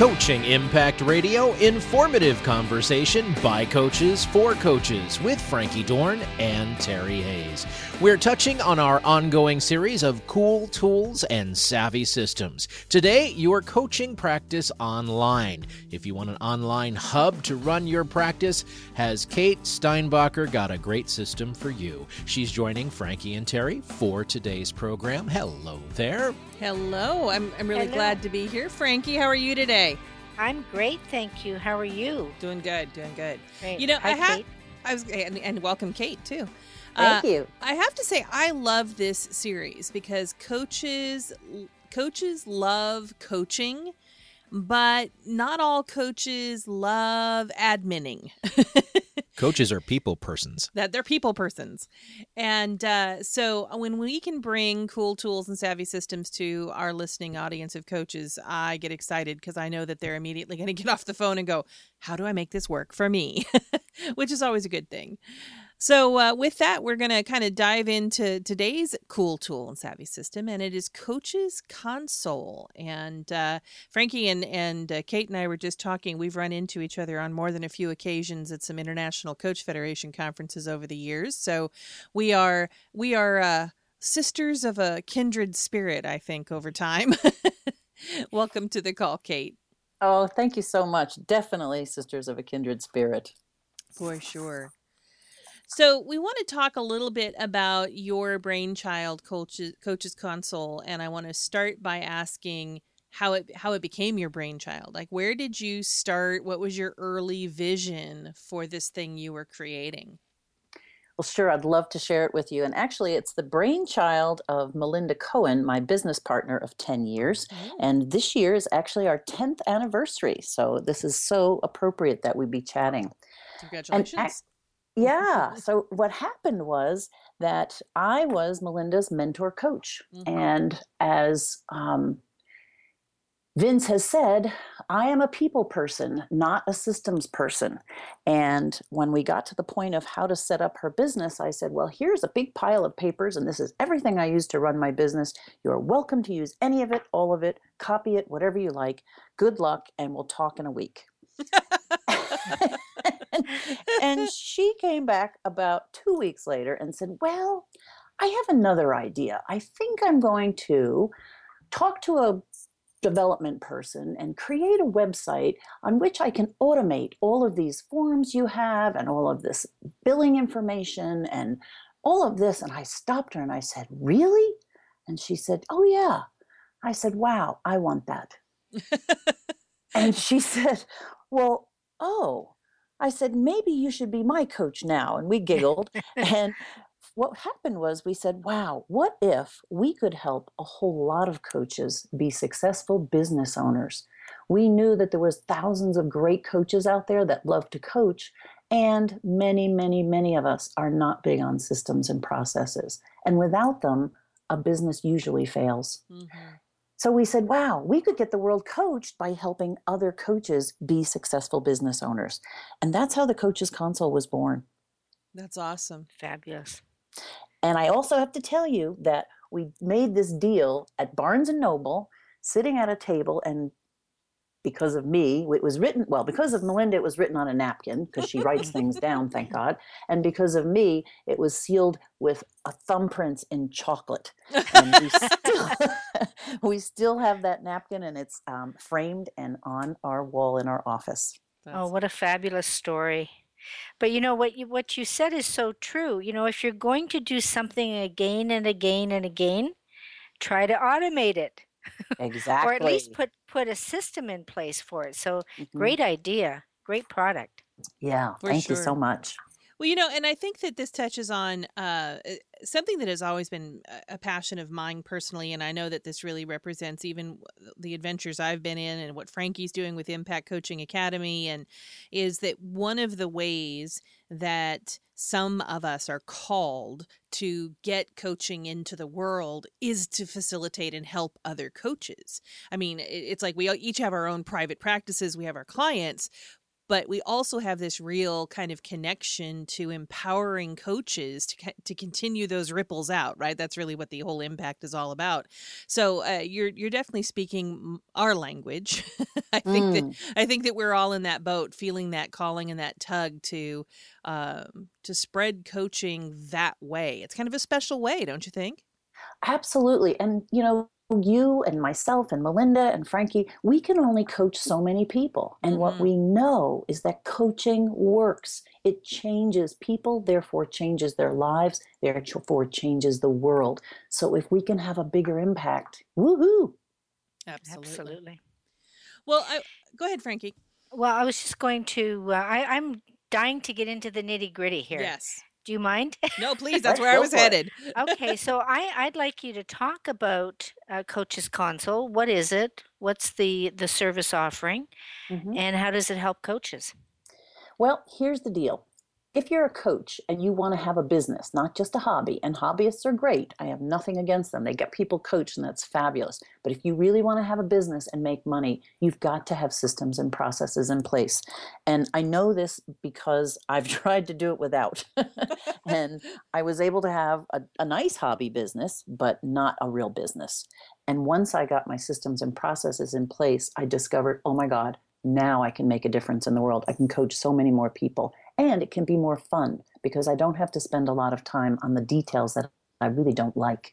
coach Coaching Impact Radio, informative conversation by coaches for coaches with Frankie Dorn and Terry Hayes. We're touching on our ongoing series of cool tools and savvy systems. Today, your coaching practice online. If you want an online hub to run your practice, has Kate Steinbacher got a great system for you. She's joining Frankie and Terry for today's program. Hello there. Hello. I'm, I'm really Hello. glad to be here. Frankie, how are you today? I'm great, thank you. How are you? Doing good, doing good. Great. You know, Hi, I have Kate. I was and, and welcome Kate too. Thank Uh, you. I have to say I love this series because coaches coaches love coaching, but not all coaches love adminning. Coaches are people persons. that they're people persons. And uh, so when we can bring cool tools and savvy systems to our listening audience of coaches, I get excited because I know that they're immediately going to get off the phone and go, How do I make this work for me? Which is always a good thing. So, uh, with that, we're going to kind of dive into today's cool tool and savvy system, and it is Coaches Console. And uh, Frankie and and uh, Kate and I were just talking. We've run into each other on more than a few occasions at some international coach federation conferences over the years. So, we are we are uh, sisters of a kindred spirit. I think over time. Welcome to the call, Kate. Oh, thank you so much. Definitely Sisters of a Kindred Spirit. For sure. So we want to talk a little bit about your brainchild coaches coaches console and I want to start by asking how it how it became your brainchild. Like where did you start? What was your early vision for this thing you were creating? Well, sure, I'd love to share it with you. And actually, it's the brainchild of Melinda Cohen, my business partner of 10 years. Oh. And this year is actually our 10th anniversary. So this is so appropriate that we be chatting. Congratulations. Yeah. So what happened was that I was Melinda's mentor coach. Mhm. And as um, Vince has said, I am a people person, not a systems person. And when we got to the point of how to set up her business, I said, Well, here's a big pile of papers, and this is everything I use to run my business. You're welcome to use any of it, all of it, copy it, whatever you like. Good luck, and we'll talk in a week. and she came back about two weeks later and said, Well, I have another idea. I think I'm going to talk to a development person and create a website on which I can automate all of these forms you have and all of this billing information and all of this. And I stopped her and I said, Really? And she said, Oh, yeah. I said, Wow, I want that. And she said, Well, oh. I said, Maybe you should be my coach now. And we giggled. and what happened was we said, Wow, what if we could help a whole lot of coaches be successful business owners? We knew that there was thousands of great coaches out there that love to coach. And many, many, many of us are not big on systems and processes. And without them, a business usually fails. Mhm. So we said, wow, we could get the world coached by helping other coaches be successful business owners. And that's how the Coaches Console was born. That's awesome. Fabulous. And I also have to tell you that we made this deal at Barnes and Noble, sitting at a table, and because of me, it was written, well, because of Melinda, it was written on a napkin because she writes things down, thank God. And because of me, it was sealed with a thumbprint in chocolate. And we still, we still have that napkin and it's um, framed and on our wall in our office. Oh, what a fabulous story. But you know what you what you said is so true. You know, if you're going to do something again and again and again, try to automate it Exactly. or at least put put a system in place for it. So Mhm. great idea. Great product. Yeah. For Thank you so much. Well, you know, and I think that this touches on uh, uh, something that has always been a passion of mine personally, and I know that this really represents even the adventures I've been in and what Frankie's doing with Impact Coaching Academy, and is that one of the ways that some of us are called to get coaching into the world is to facilitate and help other coaches. I mean, it's like we each have our own private practices, we have our clients, but we also have this real kind of connection to empowering coaches to to continue those ripples out, right? That's really what the whole impact is all about. So uh, you're you're definitely speaking our language. I think mm. that I think that we're all in that boat, feeling that calling and that tug to um, to spread coaching that way. It's kind of a special way, don't you think? Absolutely. And, you know, you and myself and Melinda and Frankie, we can only coach so many people. And mm-hmm. what we know is that coaching works. It changes people, therefore changes their lives, therefore changes the world. So if we can have a bigger impact, woohoo! Absolutely. Absolutely. Well, I, go ahead, Frankie. Well, I was just going to. Uh, I, I'm dying to get into the nitty gritty here. Yes. Do you mind? No, please. That's where I was headed. okay, so I, I'd like you to talk about uh, Coaches Console. What is it? What's the the service offering, mm-hmm. and how does it help coaches? Well, here's the deal if you're a coach and you want to have a business, not just a hobby, and hobbyists are great, I have nothing against them. They get people coached and that's fabulous. But if you really want to have a business and make money, you've got to have systems and processes in place. And I know this because I've tried to do it without. and I was able to have a, a nice hobby business, but not a real business. And once I got my systems and processes in place, I discovered, oh my God, now I can make a difference in the world. I can coach so many more people and it can be more fun because I don't have to spend a lot of time on the details that I really don't like.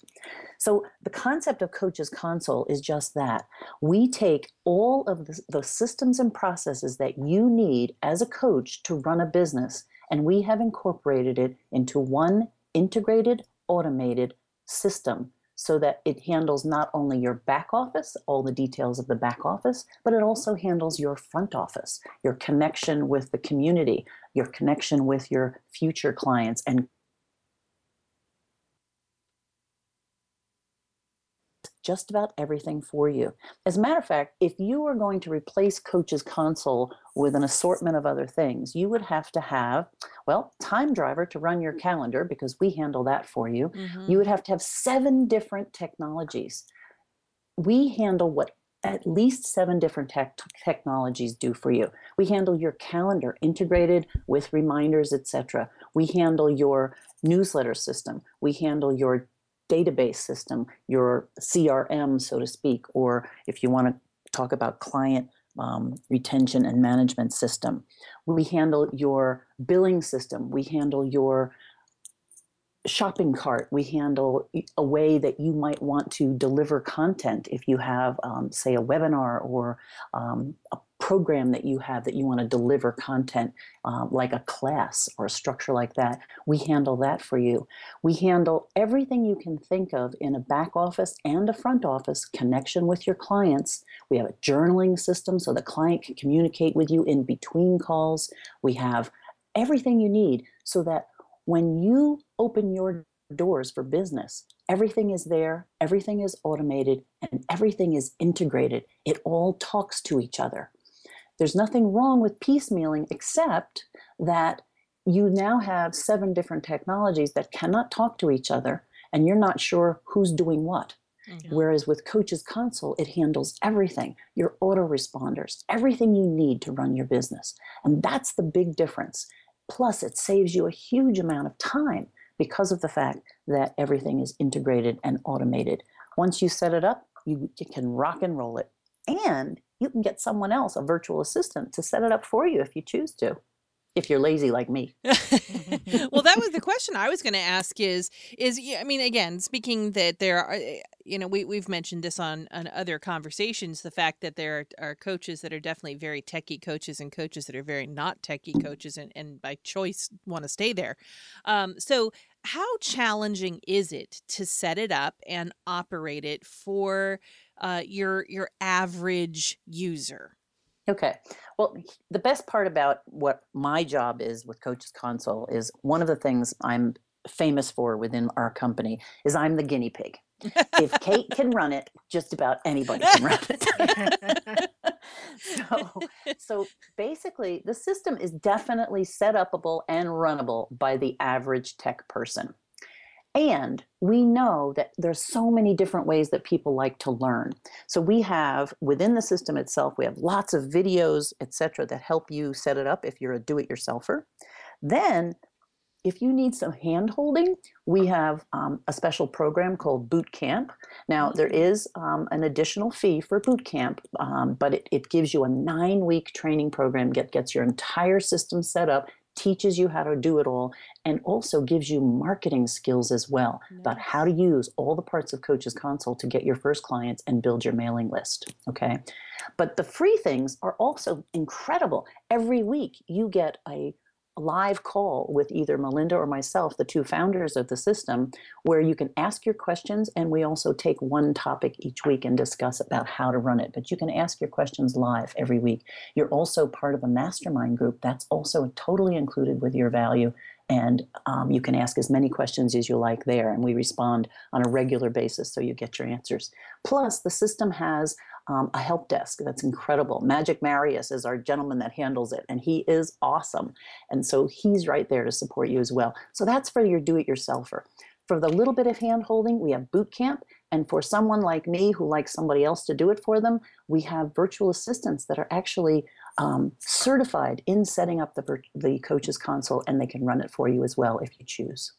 So, the concept of Coaches Console is just that. We take all of the, the, systems and processes that you need as a coach to run a business, and we have incorporated it into one integrated, automated system so that it handles not only your back office, all the details of the back office, but it also handles your front office, your connection with the community, your connection with your future clients, and just about everything for you. As a matter of fact, if you were going to replace Coaches Console with an assortment of other things, you would have to have, well, Time Driver to run your calendar because we handle that for you. Mm-hmm. You would have to have seven different technologies. We handle what at least seven different tech technologies do for you. We handle your calendar integrated with reminders, etc. We handle your newsletter system. We handle your database system, your CRM, so to speak, or if you want to talk about client um, retention and management system. We handle your billing system. We handle your shopping cart. We handle a way that you might want to deliver content if you have, um, say, a webinar or um, a program that you have that you want to deliver content uh, like a class or a structure like that, we handle that for you. We handle everything you can think of in a back office and a front office connection with your clients. We have a journaling system so the client can communicate with you in between calls. We have everything you need so that when you open your doors for business, everything is there, everything is automated, and everything is integrated. It all talks to each other. There's nothing wrong with piecemealing except that you now have seven different technologies that cannot talk to each other and you're not sure who's doing what. Mm-hmm. Whereas with Coaches Console, it handles everything your autoresponders, everything you need to run your business. And that's the big difference. Plus, it saves you a huge amount of time because of the fact that everything is integrated and automated. Once you set it up, you, you can rock and roll it. And you can get someone else, a virtual assistant, to set it up for you if you choose to. If you're lazy like me. well, that was the question I was going to ask is is I mean again, speaking that there are eh, you know, we we've mentioned this on on other conversations the fact that there are, are coaches that are definitely very techie coaches and coaches that are very not techie coaches and and by choice want to stay there. Um, so how challenging is it to set it up and operate it for uh, your your average user? Okay. Well, the best part about what my job is with Coaches Console is one of the things I'm famous for within our company is I'm the guinea pig. if Kate can run it, just about anybody can run it. so, so basically, the system is definitely set upable and runnable by the average tech person. And we know that there's so many different ways that people like to learn. So we have within the system itself, we have lots of videos, etc., that help you set it up if you're a do-it-yourselfer. Then if you need some hand holding, we have um, a special program called Boot Camp. Now, there Mm. um, an additional fee for Boot Camp, um, but it, it gives you a nine week training program, that gets your entire system set up, teaches you how to do it all, and also gives you marketing skills as well about how to use all the parts of Coaches Console to get your first clients and build your mailing list. Okay. But the free things are also incredible. Every week, you get a live call with either Melinda or myself, the two founders of the system, where you can ask your questions. And we also take one topic each week and discuss about how to run it. But you can ask your questions live every week. You're also part of a mastermind group that's also totally included with your value. And um, you can ask as many questions as you like there. And we respond on a regular basis so you get your answers. Plus, the system has um, a help desk that's incredible. Magic Marius is our gentleman that handles it, and he is awesome. And so he's right there to support you as well. So that's for your do it yourselfer. For the little bit of hand holding, we have boot camp. And for someone like me who likes somebody else to do it for them, we have virtual assistants that are actually um, certified in setting up the, the coach's console, and they can run it for you as well if you choose.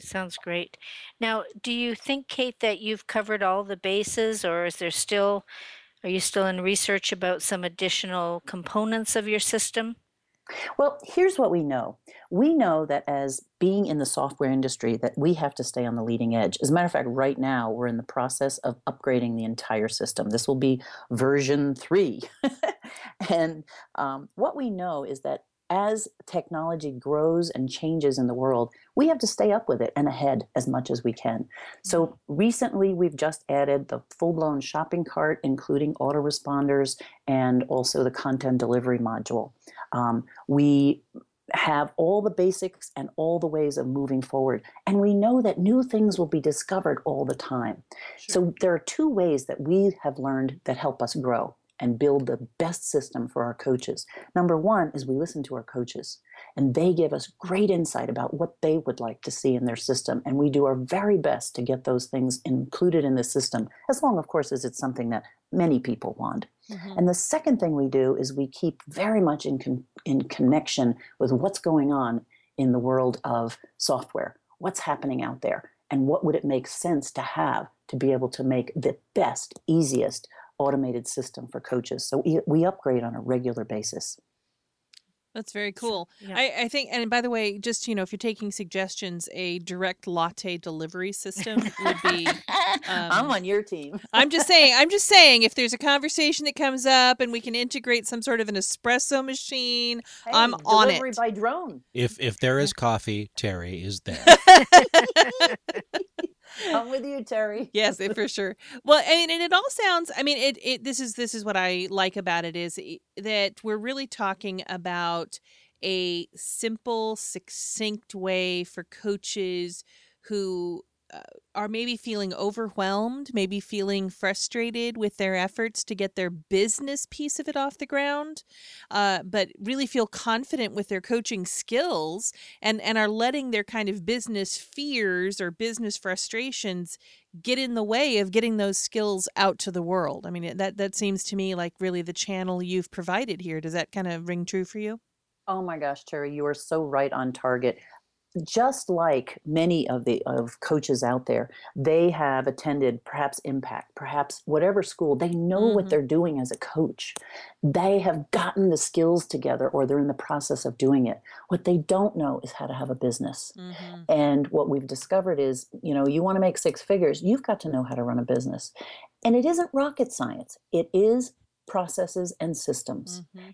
Sounds great. Now, do you think, Kate, that you've covered all the bases, or is there still, are you still in research about some additional components of your system? Well, here's what we know. We know that as being in the software industry that we have to stay on the leading edge. As a matter of fact, right now we're in the process of upgrading the entire system. This will be version 3. and um, what we know is that as technology grows and changes in the world, we have to stay up with it and ahead as much as we can. So recently, we've just added the full blown shopping cart, including autoresponders and also the content delivery module. Um, we have all the basics and all the ways of moving forward. And we know that new things will be discovered all the time. So there are two ways that we have learned that help us grow and build the best system for our coaches. Number one is we listen to our coaches, and they give us great insight about what they would like to see in their system. And we do our very best to get those things included in the system, as long, of course, as it's something that many people want. Mhm. And the second thing we do is we keep very much in, con- in connection with what's going on in the world of software, what's happening out there, and what would it make sense to have to be able to make the best, easiest automated system for coaches. So we, we upgrade on a regular basis. That's very cool. Yeah. I, I think, and by the way, just you know, if you're taking suggestions, a direct latte delivery system would be. I'm um, on your team. I'm just saying. I'm just saying. If there's a conversation that comes up and we can integrate some sort of an espresso machine, I'm Hey, on delivery it. by drone. If if there is coffee, Terry is there. I'm with you, Terry. yes, it- for sure. Well, and, and it all sounds. I mean, it, it. This is this is what I like about it is that we're really talking about a simple, succinct way for coaches who are maybe feeling overwhelmed, maybe feeling frustrated with their efforts to get their business piece of it off the ground, uh, but really feel confident with their coaching skills and and are letting their kind of business fears or business frustrations get in the way of getting those skills out to the world. I mean, that that seems to me like really the channel you've provided here. Does that kind of ring true for you? Oh my gosh, Terry, you are so right on target. Just like many of the of coaches out there, they have attended perhaps Impact, perhaps whatever school. They know Mhm. what they're doing as a coach. They have gotten the skills together or they're in the process of doing it. What they don't know is how to have a business. Mm-hmm. And what we've discovered is, you know, you want to make six figures, you've got to know how to run a business. And it isn't rocket science. It is processes and systems. Mm-hmm.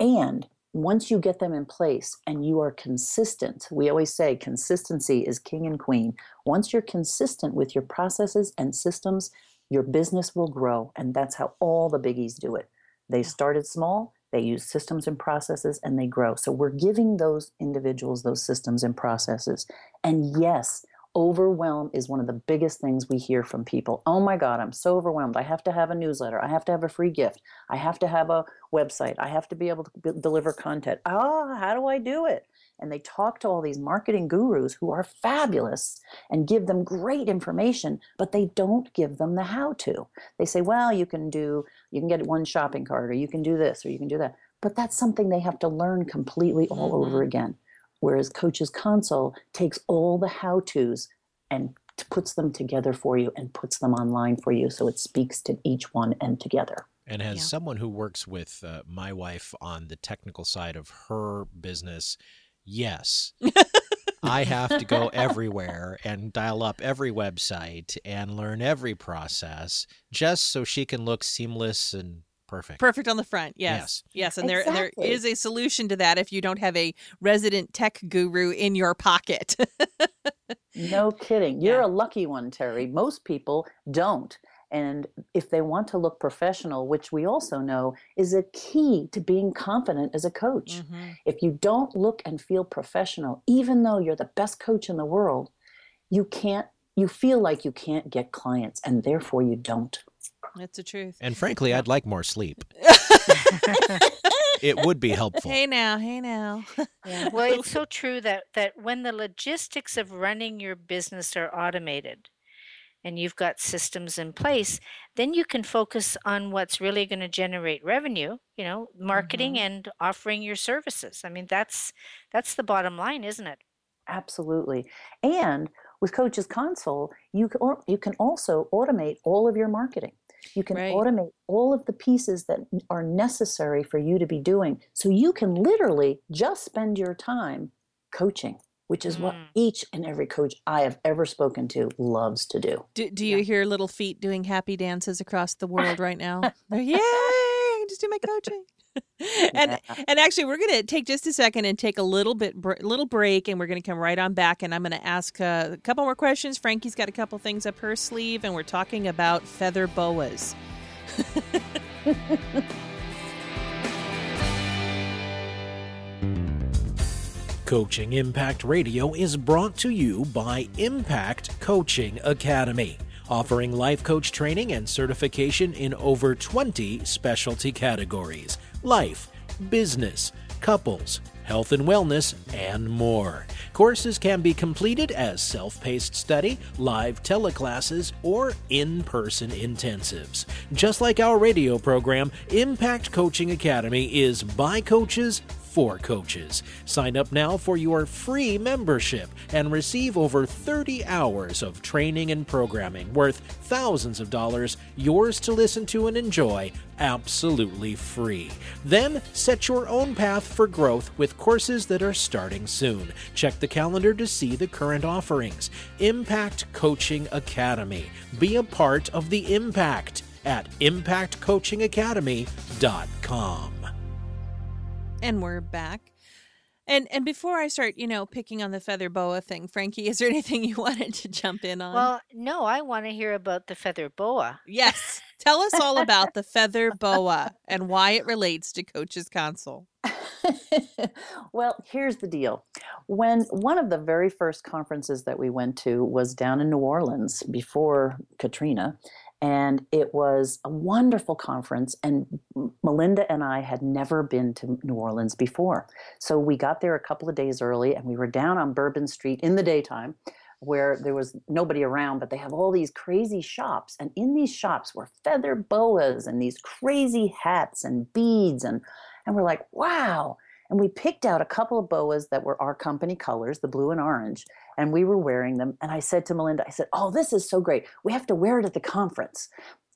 And once you get them in place and you are consistent, we always say consistency is king and queen. Once you're consistent with your processes and systems, your business will grow. And that's how all the biggies do it. They started small, they use systems and processes, and they grow. So we're giving those individuals those systems and processes. And yes, overwhelm is one of the biggest things we hear from people. Oh my God, I'm so overwhelmed. I have to have a newsletter. I have to have a free gift. I have to have a website. I have to be able to b- deliver content. Ah, how do I do it? And they talk to all these marketing gurus who are fabulous and give them great information, but they don't give them the how to. They say, well, you can do, you can get one shopping cart, or you can do this, or you can do that. But that's something they have to learn completely all mm-hmm. over again. Whereas Coaches Console takes all the how to's and puts them together for you and puts them online for you so it speaks to each one and together. And as yeah. someone who works with uh, my wife on the technical side of her business, yes. I have to go everywhere and dial up every website and learn every process just so she can look seamless and Perfect. Perfect on the front. Yes. Yes. yes. And exactly. there there is a solution to that if you don't have a resident tech guru in your pocket. no kidding. You're yeah. a lucky one, Terry. Most people don't. And if they want to look professional, which we also know is a key to being confident as a coach, mm-hmm. if you don't look and feel professional, even though you're the best coach in the world, you can't, you feel like you can't get clients and therefore you don't. That's the truth. And frankly, I'd like more sleep. it would be helpful. Hey now, hey now. yeah. Well, it's so true that that when the logistics of running your business are automated and you've got systems in place, then you can focus on what's really going to generate revenue, you know, marketing mm-hmm. and offering your services. I mean, that's that's the bottom line, isn't it? Absolutely. And with Coaches Console, you can, you can also automate all of your marketing. You can right. automate all of the pieces that are necessary for you to be doing. So you can literally just spend your time coaching, which is mm. what each and every coach I have ever spoken to loves to do. Do, do you yeah. hear little feet doing happy dances across the world right now? Yay! I can just do my coaching. and yeah. and actually we're going to take just a second and take a little bit br- little break and we're going to come right on back and i'm going to ask uh, a couple more questions frankie's got a couple things up her sleeve and we're talking about feather boas Coaching Impact Radio is brought to you by Impact Coaching Academy offering life coach training and certification in over 20 specialty categories life, business, couples, health and wellness, and more. Courses can be completed as self paced study, live teleclasses, or in person intensives. Just like our radio program, Impact Coaching Academy is by coaches for coaches. Sign up now for your free membership and receive over 30 hours of training and programming worth thousands of dollars, yours to listen to and enjoy absolutely free. Then set your own path for growth with courses that are starting soon. Check the calendar to see the current offerings. Impact Coaching Academy. Be a part of the impact at impactcoachingacademy.com. And we're back. And and before I start, you know, picking on the feather boa thing, Frankie, is there anything you wanted to jump in on? Well, no, I want to hear about the feather boa. Yes. Tell us all about the feather boa and why it relates to Coaches Console. well, here's the deal. When one of the very first conferences that we went to was down in New Orleans before Katrina, and it was a wonderful conference and melinda and i had never been to new orleans before. So we got there a couple of days early and we were down on bourbon street in the daytime where there was nobody around but they have all these crazy shops and in these shops were feather boas and these crazy hats and beads and and we're like wow and we picked out a couple of boas that were our company colors the blue and orange and we were wearing them. And I said to Melinda, I said, Oh, this is so great. We have to wear it at the conference.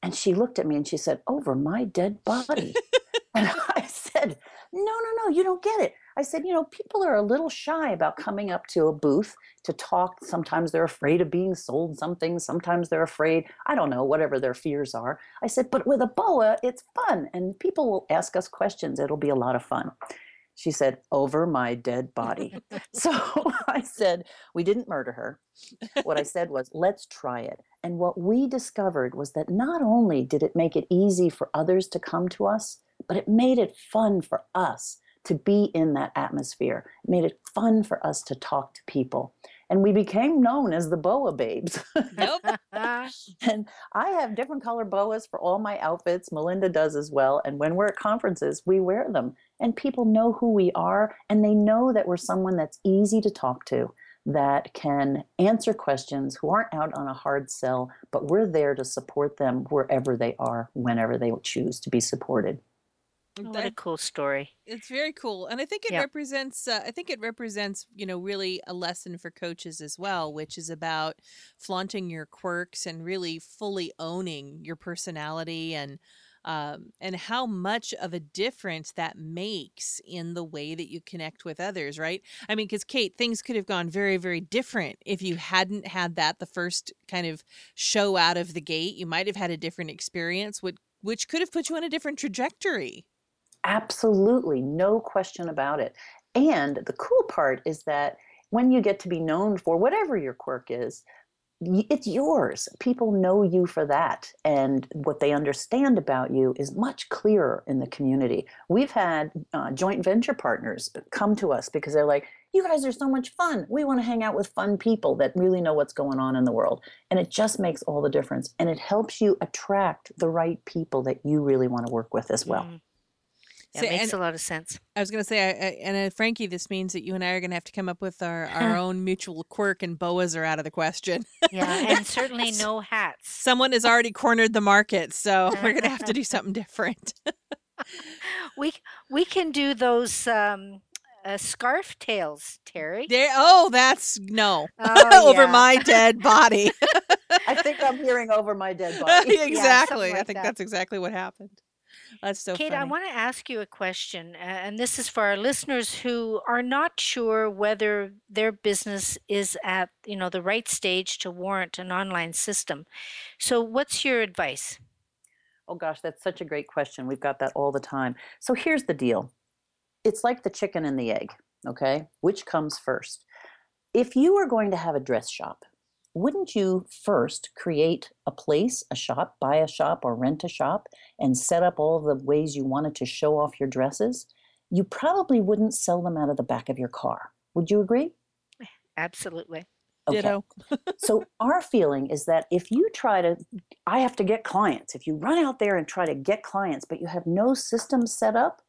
And she looked at me and she said, Over my dead body. and I said, No, no, no, you don't get it. I said, You know, people are a little shy about coming up to a booth to talk. Sometimes they're afraid of being sold something. Sometimes they're afraid, I don't know, whatever their fears are. I said, But with a boa, it's fun. And people will ask us questions. It'll be a lot of fun. She said, over my dead body. so I said, we didn't murder her. What I said was, let's try it. And what we discovered was that not only did it make it easy for others to come to us, but it made it fun for us to be in that atmosphere. It made it fun for us to talk to people. And we became known as the boa babes. Nope. and I have different color boas for all my outfits. Melinda does as well. And when we're at conferences, we wear them. And people know who we are and they know that we're someone that's easy to talk to, that can answer questions, who aren't out on a hard sell, but we're there to support them wherever they are, whenever they choose to be supported. What a cool story. It's very cool, and I think it represents. Uh, I think it represents, you know, really a lesson for coaches as well, which is about flaunting your quirks and really fully owning your personality and um, and how much of a difference that makes in the way that you connect with others. Right? I mean, because Kate, things could have gone very, very different if you hadn't had that the first kind of show out of the gate. You might have had a different experience, which which could have put you on a different trajectory. Absolutely, no question about it. And the cool part is that when you get to be known for whatever your quirk is, it's yours. People know you for that. And what they understand about you is much clearer in the community. We've had uh, joint venture partners come to us because they're like, you guys are so much fun. We want to hang out with fun people that really know what's going on in the world. And it just makes all the difference. And it helps you attract the right people that you really want to work with as well. Mm. That So- makes and- a lot of sense. I was going to say, I, I, and uh, Frankie, this means that you and I are going to have to come up with our, our own mutual quirk, and boas are out of the question. Yeah, and certainly no hats. Someone has already cornered the market, so we're going to have to do something different. We we can do those um, uh, scarf tails, Terry. There, oh, that's no Oh, over yeah. my dead body. I think I'm hearing over my dead body. exactly. I like think that. that's exactly what happened. That's so Kate, funny. I want to ask you a question, uh, and this is for our listeners who are not sure whether their business is at you know the right stage to warrant an online system. So, what's your advice? Oh gosh, that's such a great question. We've got that all the time. So here's the deal it's like the chicken and the egg, okay? Which comes first? If you are going to have a dress shop, wouldn't you first create a place, a shop, buy a shop, or rent a shop, and set up all the ways you wanted to show off your dresses? You probably wouldn't sell them out of the back of your car. Would you agree? Absolutely. Ditto. so our feeling is that if you try to i have to get clients if you run out there and try to get clients but you have no system set up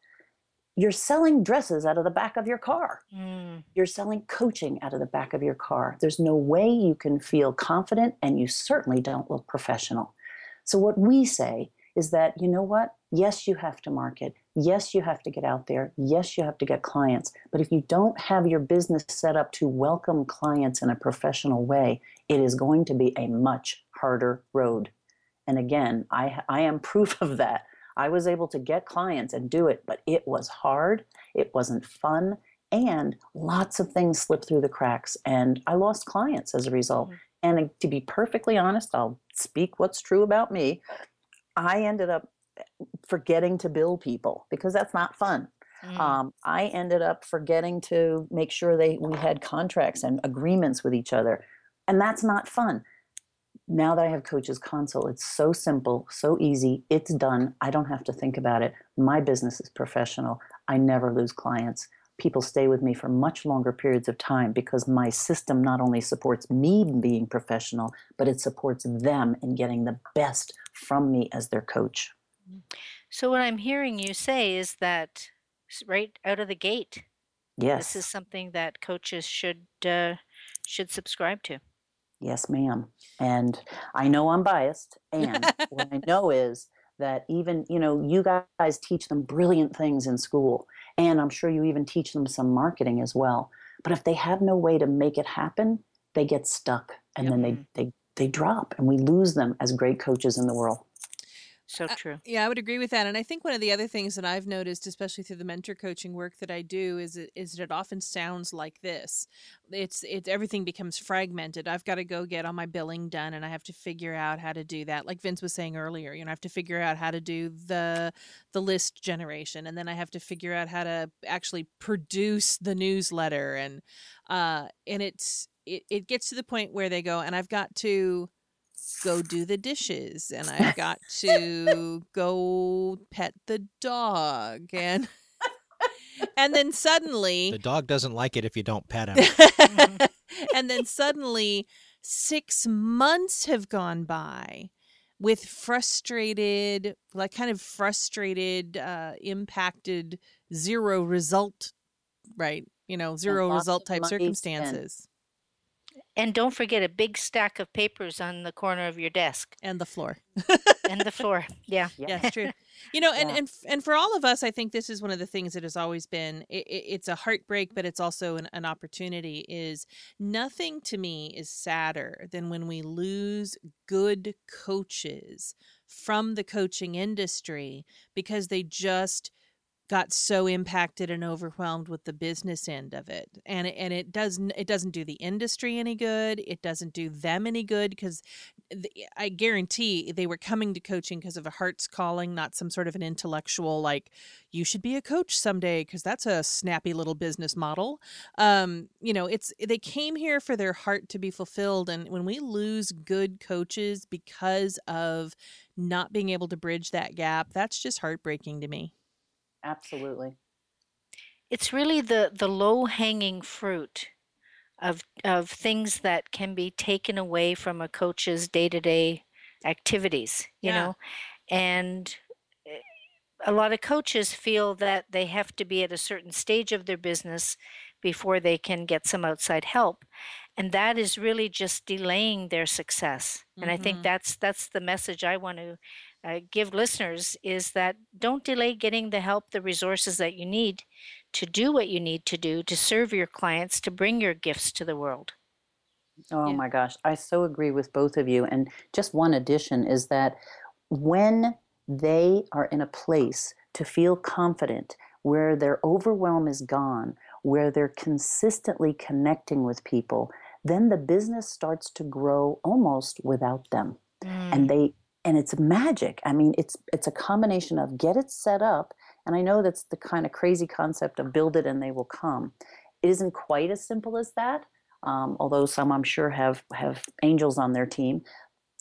you're selling dresses out of the back of your car. Mm, you're selling coaching out of the back of your car. There's no way you can feel confident and you certainly don't look professional. So what we say is that you know what? Yes you have to market. Yes you have to get out there. Yes you have to get clients. But if you don't have your business set up to welcome clients in a professional way it is going to be a much harder road. And again i i am proof of that i was able to get clients and do it but it was hard it wasn't fun and lots of things slipped through the cracks and i lost clients as a result Mhm. and to be perfectly honest i'll speak what's true about me i ended up forgetting to bill people because that's not fun mm. um, i ended up forgetting to make sure they we had contracts and agreements with each other and that's not fun now that i have Coaches console it's so simple so easy it's done i don't have to think about it. My business is professional i never lose clients. People stay with me for much longer periods of time because my system not only supports me being professional but it supports them in getting the best from me as their coach. So, what I'm hearing you say is that right out of the gate, yes this is something that coaches should uh, should subscribe to. Yes, ma'am. And I know I'm biased. And what I know is that even, you know, you guys teach them brilliant things in school. And I'm sure you even teach them some marketing as well. But if they have no way to make it happen, they get stuck and Yep. then they, they, they drop and we lose them as great coaches in the world. So Uh, true. Yeah, I would agree with that. And I think one of the other things that I've noticed, especially through the mentor coaching work that I do, is it, is that it often sounds like this. It's it everything becomes fragmented. I've got to go get all my billing done, and I have to figure out how to do that. Like Vince was saying earlier, you know, I have to figure out how to do the the list generation, and then I have to figure out how to actually produce the newsletter, and uh, and it's it, it gets to the point where they go, and I've got to go do the dishes and I've got to go pet the dog and and then suddenly The dog doesn't like it if you don't pet him. Mm-hmm. and then suddenly six months have gone by with frustrated like kind of frustrated uh impacted zero result right you know zero result type money spent. circumstances And don't forget a big stack of papers on the corner of your desk and the floor and the floor. Yeah. yeah it's true you know and Yeah. and and for all of us i think this is one of the things that has always been it, it's a heartbreak but it's also an, an opportunity is nothing to me is sadder than when we lose good coaches from the coaching industry because they just got so impacted and overwhelmed with the business end of it and it, and it doesn't it doesn't do the industry any good it doesn't do them any good because I guarantee they were coming to coaching because of a heart's calling, not some sort of an intellectual like you should be a coach someday because that's a snappy little business model. Um, you know, it's they came here for their heart to be fulfilled, and when we lose good coaches because of not being able to bridge that gap, that's just heartbreaking to me. Absolutely. It's really the the low hanging fruit of of things that can be taken away from a coach's day to day activities, you Yeah. know, and eh, a lot of coaches feel that they have to be at a certain stage of their business before they can get some outside help and that is really just delaying their success and i Mhm. think that's that's the message i want to uh, give listeners is that don't delay getting the help the resources that you need to do what you need to do to serve your clients to bring your gifts to the world Oh Yeah. my gosh, I so agree with both of you. And just one addition is that when they are in a place to feel confident, where their overwhelm is gone, where they're consistently connecting with people, then the business starts to grow almost without them. Mm. And they and it's magic. I mean, it's it's a combination of get it set up, and I know that's the kind of crazy concept of build it and they will come. It isn't quite as simple as that, um, although some I'm sure have have angels on their team.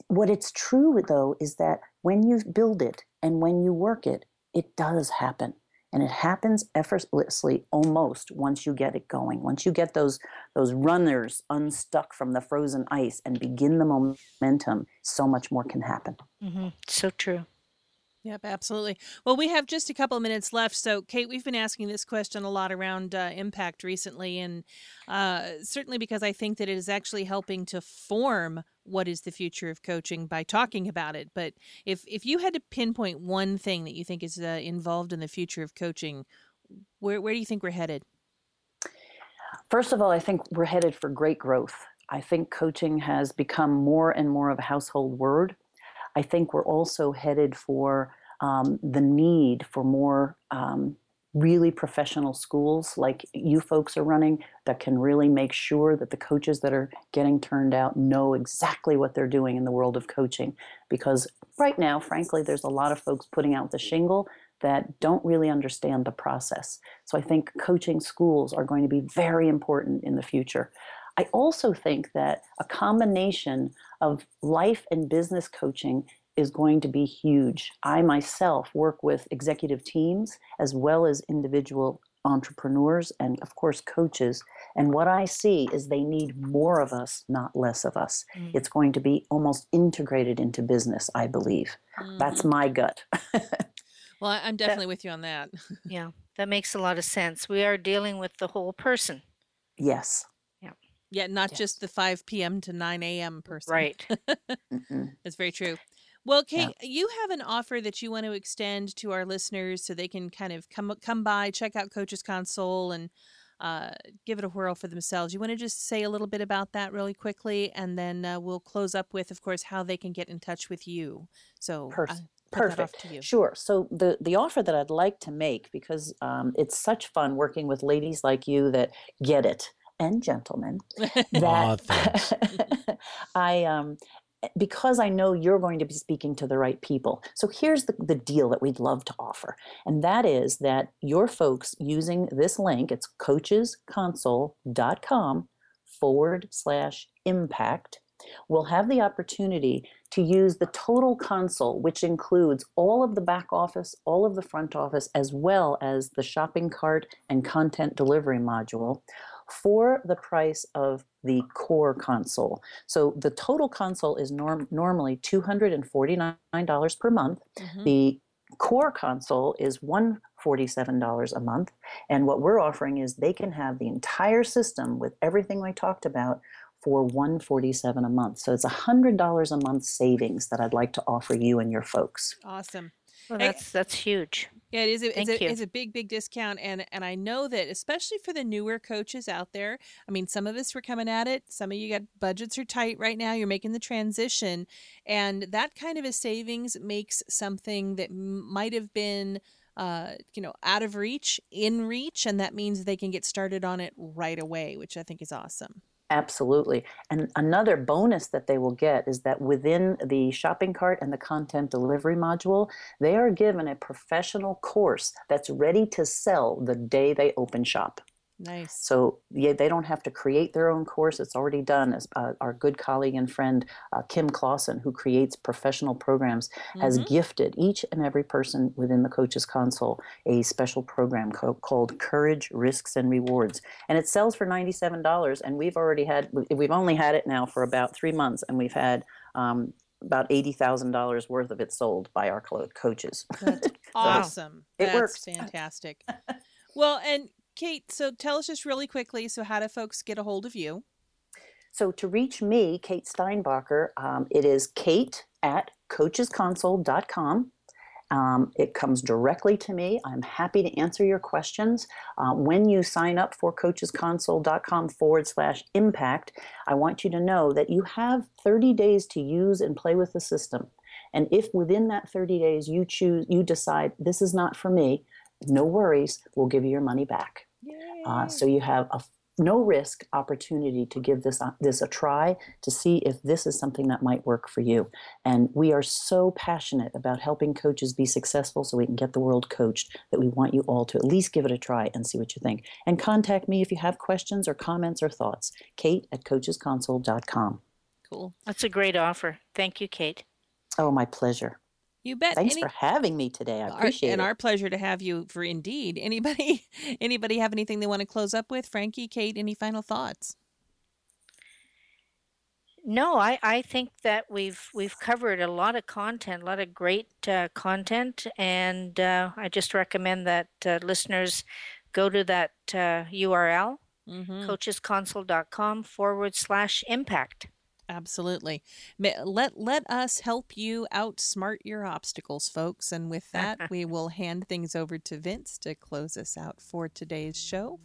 What it's true though is that when you build it and when you work it, it does happen. And it happens effortlessly almost once you get it going. Once you get those those runners unstuck from the frozen ice and begin the momentum, so much more can happen. Mhm. so true Yep, absolutely. Well, we have just a couple of minutes left. So, Kate, we've been asking this question a lot around uh, impact recently, and uh, certainly because I think that it is actually helping to form what is the future of coaching by talking about it. But if if you had to pinpoint one thing that you think is uh, involved in the future of coaching, where where do you think we're headed? First of all, I think we're headed for great growth. I think coaching has become more and more of a household word. I think we're also headed for um, the need for more um, really professional schools like you folks are running that can really make sure that the coaches that are getting turned out know exactly what they're doing in the world of coaching. Because right now, frankly, there's a lot of folks putting out the shingle that don't really understand the process. So I think coaching schools are going to be very important in the future. I also think that a combination of life and business coaching is going to be huge. I myself work with executive teams as well as individual entrepreneurs and, of course, coaches. And what I see is they need more of us, not less of us. Mm. It's going to be almost integrated into business, I believe. That's Mhm. my gut. well, I- I'm definitely with you on that. yeah that makes a lot of sense we are dealing with the whole person yes. Yeah, not Yes. just the 5 p.m. to 9 a.m. person. right Mhm. That's very true. Well, Yeah. Kate, you have an offer that you want to extend to our listeners so they can kind of come come by, check out Coaches Console, and uh, give it a whirl for themselves. You want to just say a little bit about that really quickly, and then uh, we'll close up with, of course, how they can get in touch with you. So, Pers- uh, put that off Perfect. to you. Sure. So the the offer that I'd like to make because um, it's such fun working with ladies like you that get it and gentlemen that. I um because I know you're going to be speaking to the right people. So here's the, the deal that we'd love to offer. And that is that your folks using this link, it's coachesconsole.com forward slash impact, will have the opportunity to use the total console, which includes all of the back office, all of the front office, as well as the shopping cart and content delivery module for the price of the core console. So the total console is norm- normally $249 per month. Mhm. The core console is $147 a month. And what we're offering is they can have the entire system with everything we talked about for 147 a month. So it's $100 a month savings that I'd like to offer you and your folks. Awesome. Well, Hey- that's that's huge. Yeah, it is. A, it's, Thank a, it's a big, big discount, and and I know that especially for the newer coaches out there. I mean, some of us were coming at it. Some of you got budgets are tight right now. You're making the transition, and that kind of a savings makes something that m- might have been, uh, you know, out of reach in reach, and that means they can get started on it right away, which I think is awesome. Absolutely. And another bonus that they will get is that within the shopping cart and the content delivery module, they are given a professional course that's ready to sell the day they open shop. Nice. So yeah, they don't have to create their own course. It's already done. As uh, our good colleague and friend uh, Kim Clausen, who creates professional programs, has Mhm. gifted each and every person within the Coaches Console a special program co- called Courage, Risks, and Rewards, and it sells for ninety-seven dollars. And we've already had we've only had it now for about three months, and we've had. Um, about eighty thousand dollars worth of it sold by our coaches. That's awesome. it That's works. fantastic. well, and Kate, so tell us just really quickly. So, how do folks get a hold of you? So to reach me, Kate Steinbacher, um, it is kate at coachesconsole.com. Um, it comes directly to me. I'm happy to answer your questions. Uh, when you sign up for coachesconsole.com forward slash impact, I want you to know that you have 30 days to use and play with the system. And if within that 30 days you choose, you decide this is not for me, no worries, we'll give you your money back. Uh, so you have a no risk opportunity to give this a, this a try to see if this is something that might work for you. And we are so passionate about helping coaches be successful so we can get the world coached that we want you all to at least give it a try and see what you think. And contact me if you have questions or comments or thoughts. Kate at coachesconsole.com. Cool. That's a great offer. Thank you, Kate. Oh, my pleasure. You bet. Thanks Any- for having me today. I our- appreciate and it. And our pleasure to have you for indeed. Anybody anybody have anything they want to close up with? Frankie, Kate, any final thoughts? No, I, I think that we've we've covered a lot of content, a lot of great uh, content, and uh, I just recommend that uh, listeners go to that uh, URL, Mm-hmm. coachesconsole.com forward slash impact. Absolutely. Let let us help you outsmart your obstacles, folks. And with that, we will hand things over to Vince to close us out for today's show.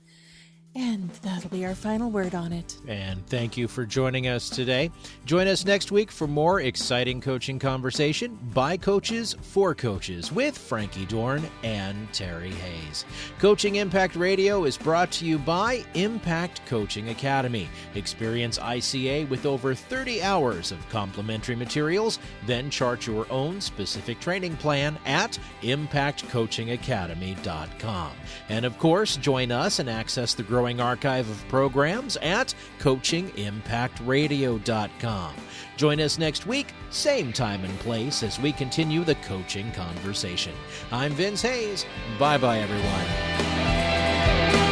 And that'll be our final word on it. And thank you for joining us today. Join us next week for more exciting coaching conversation by coaches for coaches with Frankie Dorn and Terry Hayes. Coaching Impact Radio is brought to you by Impact Coaching Academy. Experience ICA with over 30 hours of complimentary materials, then chart your own specific training plan at impactcoachingacademy.com. And of course, join us and access the growing archive of programs at coachingimpactradio.com. Join us next week, same time and place, as we continue the coaching conversation. I'm Vince Hayes. Bye bye, everyone.